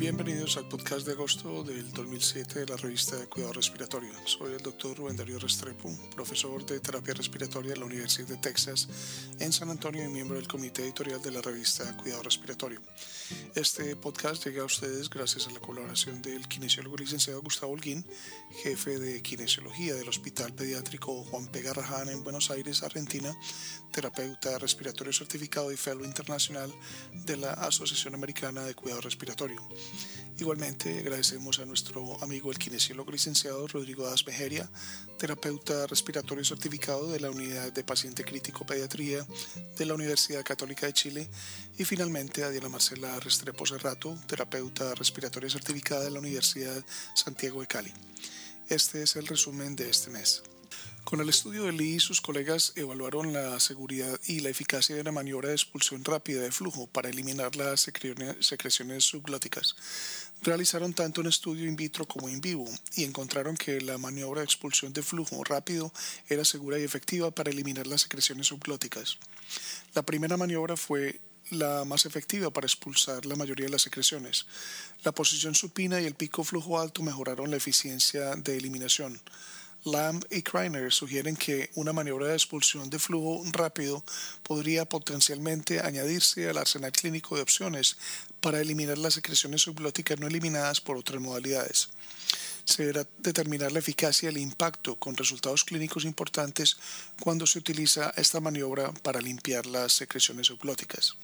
Bienvenidos al podcast de agosto del 2007 de la revista de Cuidado Respiratorio. Soy el doctor Rubén Darío Restrepo, profesor de terapia respiratoria en la Universidad de Texas en San Antonio y miembro del comité editorial de la revista Cuidado Respiratorio. Este podcast llega a ustedes gracias a la colaboración del kinesiólogo licenciado Gustavo Holguín, jefe de kinesiología del Hospital Pediátrico Juan P. Garrahan en Buenos Aires, Argentina, terapeuta respiratorio certificado y fellow internacional de la Asociación Americana de Cuidado Respiratorio. Igualmente agradecemos a nuestro amigo el kinesiólogo licenciado Rodrigo Das Mejeria, terapeuta respiratorio certificado de la Unidad de Paciente Crítico Pediatría de la Universidad Católica de Chile y finalmente a Diana Marcela Restrepo Serrato, terapeuta respiratoria certificada de la Universidad Santiago de Cali. Este es el resumen de este mes. Con el estudio de Lee, sus colegas evaluaron la seguridad y la eficacia de una maniobra de expulsión rápida de flujo para eliminar las secreciones subglóticas. Realizaron tanto un estudio in vitro como in vivo y encontraron que la maniobra de expulsión de flujo rápido era segura y efectiva para eliminar las secreciones subglóticas. La primera maniobra fue la más efectiva para expulsar la mayoría de las secreciones. La posición supina y el pico flujo alto mejoraron la eficiencia de eliminación. Lamb y Kreiner sugieren que una maniobra de expulsión de flujo rápido podría potencialmente añadirse al arsenal clínico de opciones para eliminar las secreciones subglóticas no eliminadas por otras modalidades. Se deberá determinar la eficacia y el impacto con resultados clínicos importantes cuando se utiliza esta maniobra para limpiar las secreciones subglóticas.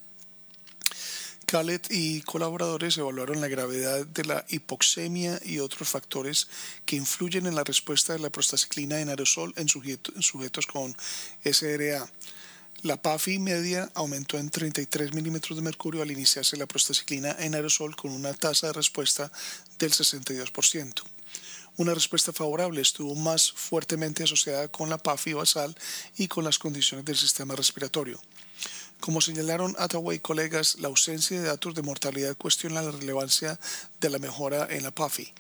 Khaled y colaboradores evaluaron la gravedad de la hipoxemia y otros factores que influyen en la respuesta de la prostaciclina en aerosol en sujetos con SRA. La PAFI media aumentó en 33 milímetros de mercurio al iniciarse la prostaciclina en aerosol con una tasa de respuesta del 62%. Una respuesta favorable estuvo más fuertemente asociada con la PAFI basal y con las condiciones del sistema respiratorio. Como señalaron Attaway y colegas, la ausencia de datos de mortalidad cuestiona la relevancia de la mejora en la PAFI,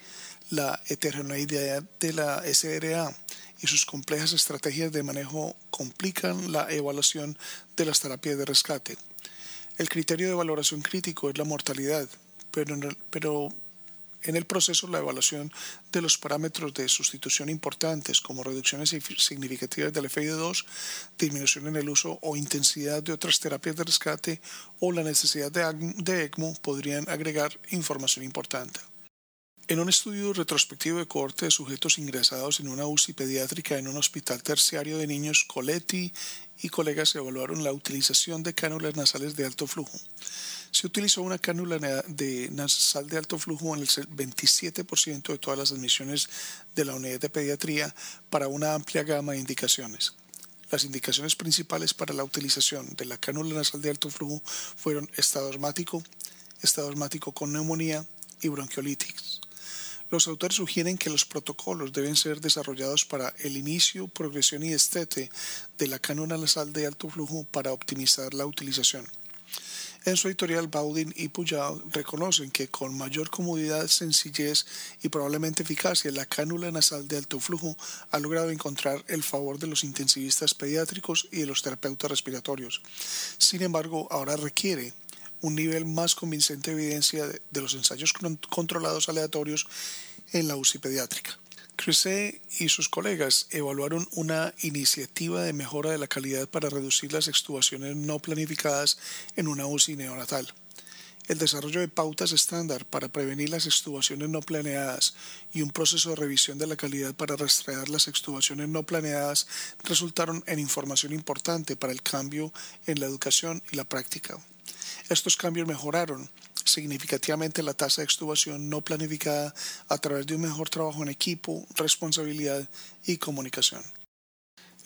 la heterogeneidad de la SRA y sus complejas estrategias de manejo complican la evaluación de las terapias de rescate. El criterio de valoración crítico es la mortalidad, pero, pero en el proceso la evaluación de los parámetros de sustitución importantes como reducciones significativas del FID2, disminución en el uso o intensidad de otras terapias de rescate o la necesidad de ECMO podrían agregar información importante. En un estudio retrospectivo de cohorte de sujetos ingresados en una UCI pediátrica en un hospital terciario de niños, Coletti y colegas evaluaron la utilización de cánulas nasales de alto flujo se utilizó una cánula de nasal de alto flujo en el 27% de todas las admisiones de la unidad de pediatría para una amplia gama de indicaciones. Las indicaciones principales para la utilización de la cánula nasal de alto flujo fueron estado asmático, estado asmático con neumonía y bronquiolitis. Los autores sugieren que los protocolos deben ser desarrollados para el inicio, progresión y estete de la cánula nasal de alto flujo para optimizar la utilización. En su editorial, Baudin y Pujal reconocen que con mayor comodidad, sencillez y probablemente eficacia, la cánula nasal de alto flujo ha logrado encontrar el favor de los intensivistas pediátricos y de los terapeutas respiratorios. Sin embargo, ahora requiere un nivel más convincente de evidencia de los ensayos controlados aleatorios en la UCI pediátrica. Crusé y sus colegas evaluaron una iniciativa de mejora de la calidad para reducir las extubaciones no planificadas en una UCI neonatal. El desarrollo de pautas estándar para prevenir las extubaciones no planeadas y un proceso de revisión de la calidad para rastrear las extubaciones no planeadas resultaron en información importante para el cambio en la educación y la práctica. Estos cambios mejoraron significativamente la tasa de extubación no planificada a través de un mejor trabajo en equipo, responsabilidad y comunicación.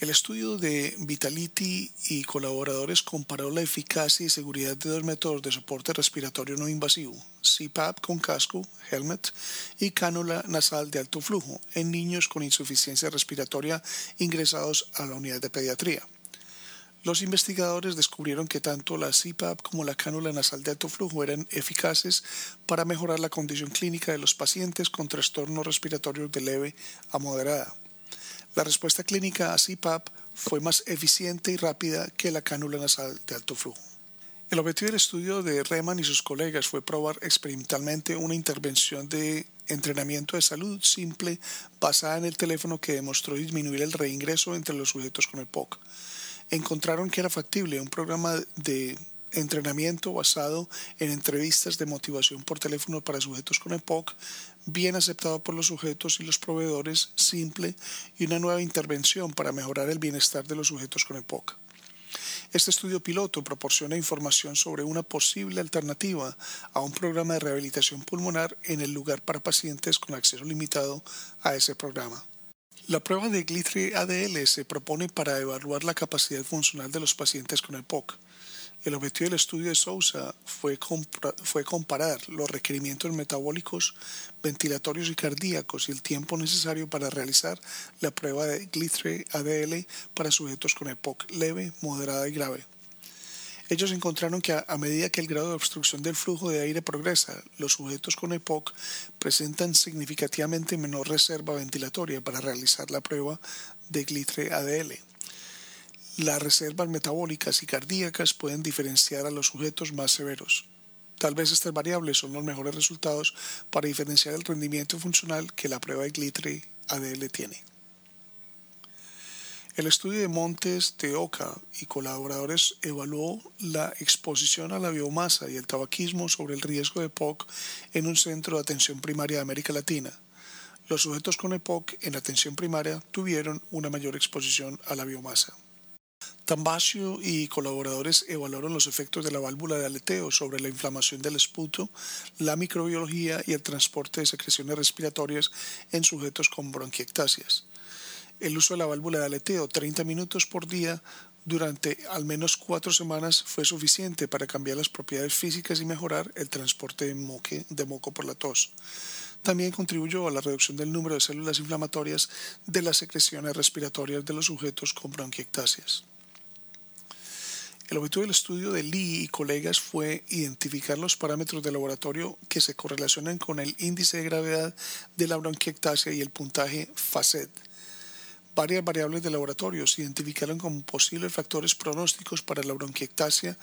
El estudio de Vitality y colaboradores comparó la eficacia y seguridad de dos métodos de soporte respiratorio no invasivo, CPAP con casco, helmet, y cánula nasal de alto flujo en niños con insuficiencia respiratoria ingresados a la unidad de pediatría. Los investigadores descubrieron que tanto la CPAP como la cánula nasal de alto flujo eran eficaces para mejorar la condición clínica de los pacientes con trastornos respiratorios de leve a moderada. La respuesta clínica a CPAP fue más eficiente y rápida que la cánula nasal de alto flujo. El objetivo del estudio de Reman y sus colegas fue probar experimentalmente una intervención de entrenamiento de salud simple basada en el teléfono que demostró disminuir el reingreso entre los sujetos con EPOC. Encontraron que era factible un programa de entrenamiento basado en entrevistas de motivación por teléfono para sujetos con EPOC, bien aceptado por los sujetos y los proveedores, simple, y una nueva intervención para mejorar el bienestar de los sujetos con EPOC. Este estudio piloto proporciona información sobre una posible alternativa a un programa de rehabilitación pulmonar en el lugar para pacientes con acceso limitado a ese programa. La prueba de Glitri ADL se propone para evaluar la capacidad funcional de los pacientes con EPOC. El objetivo del estudio de Sousa fue, fue, comparar los requerimientos metabólicos, ventilatorios y cardíacos y el tiempo necesario para realizar la prueba de Glitre ADL para sujetos con EPOC leve, moderada y grave. Ellos encontraron que a, medida que el grado de obstrucción del flujo de aire progresa, los sujetos con EPOC presentan significativamente menor reserva ventilatoria para realizar la prueba de Glitre ADL. Las reservas metabólicas y cardíacas pueden diferenciar a los sujetos más severos. Tal vez estas variables son los mejores resultados para diferenciar el rendimiento funcional que la prueba de Glitre ADL tiene. El estudio de Montes de Oca y colaboradores evaluó la exposición a la biomasa y el tabaquismo sobre el riesgo de EPOC en un centro de atención primaria de América Latina. Los sujetos con EPOC en atención primaria tuvieron una mayor exposición a la biomasa. Tambasio y colaboradores evaluaron los efectos de la válvula de aleteo sobre la inflamación del esputo, la microbiología y el transporte de secreciones respiratorias en sujetos con bronquiectasias. El uso de la válvula de aleteo 30 minutos por día durante al menos cuatro semanas fue suficiente para cambiar las propiedades físicas y mejorar el transporte de, moco por la tos. También contribuyó a la reducción del número de células inflamatorias de las secreciones respiratorias de los sujetos con bronquiectasias. El objetivo del estudio de Lee y colegas fue identificar los parámetros de laboratorio que se correlacionan con el índice de gravedad de la bronquiectasia y el puntaje FACET. Varias variables de laboratorio se identificaron como posibles factores pronósticos para la bronquiectasia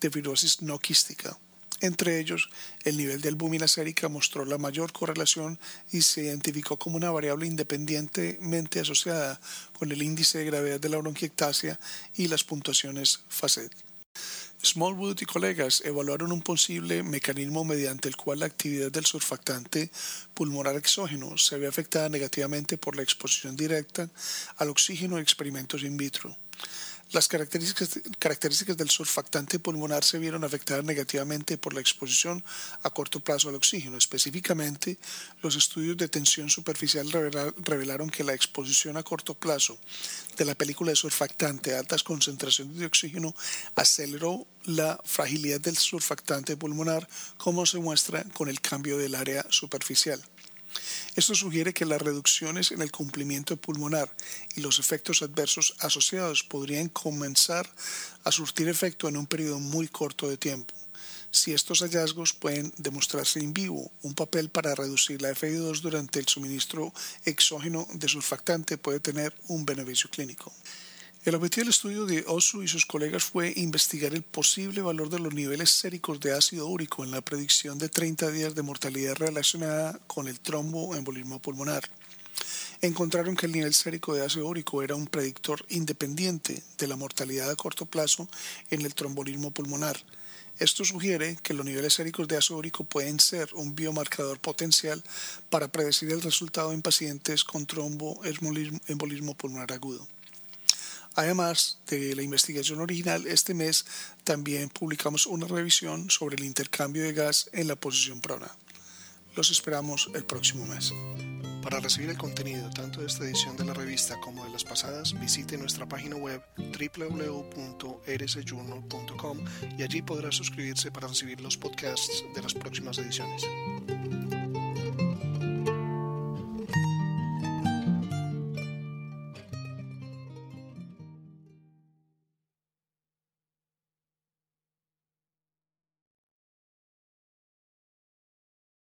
de fibrosis no quística. Entre ellos, el nivel de albúmina sérica mostró la mayor correlación y se identificó como una variable independientemente asociada con el índice de gravedad de la bronquiectasia y las puntuaciones FACET. Smallwood y colegas evaluaron un posible mecanismo mediante el cual la actividad del surfactante pulmonar exógeno se ve afectada negativamente por la exposición directa al oxígeno en experimentos in vitro. Las características, del surfactante pulmonar se vieron afectadas negativamente por la exposición a corto plazo al oxígeno. Específicamente, los estudios de tensión superficial revelaron que la exposición a corto plazo de la película de surfactante a altas concentraciones de oxígeno aceleró la fragilidad del surfactante pulmonar, como se muestra con el cambio del área superficial. Esto sugiere que las reducciones en el cumplimiento pulmonar y los efectos adversos asociados podrían comenzar a surtir efecto en un periodo muy corto de tiempo. Si estos hallazgos pueden demostrarse en vivo, un papel para reducir la FI2 durante el suministro exógeno de surfactante puede tener un beneficio clínico. El objetivo del estudio de Osu y sus colegas fue investigar el posible valor de los niveles séricos de ácido úrico en la predicción de 30 días de mortalidad relacionada con el tromboembolismo pulmonar. Encontraron que el nivel sérico de ácido úrico era un predictor independiente de la mortalidad a corto plazo en el trombolismo pulmonar. Esto sugiere que los niveles séricos de ácido úrico pueden ser un biomarcador potencial para predecir el resultado en pacientes con tromboembolismo pulmonar agudo. Además de la investigación original, este mes también publicamos una revisión sobre el intercambio de gas en la posición prona. Los esperamos el próximo mes. Para recibir el contenido tanto de esta edición de la revista como de las pasadas, visite nuestra página web www.rsjournal.com y allí podrá suscribirse para recibir los podcasts de las próximas ediciones.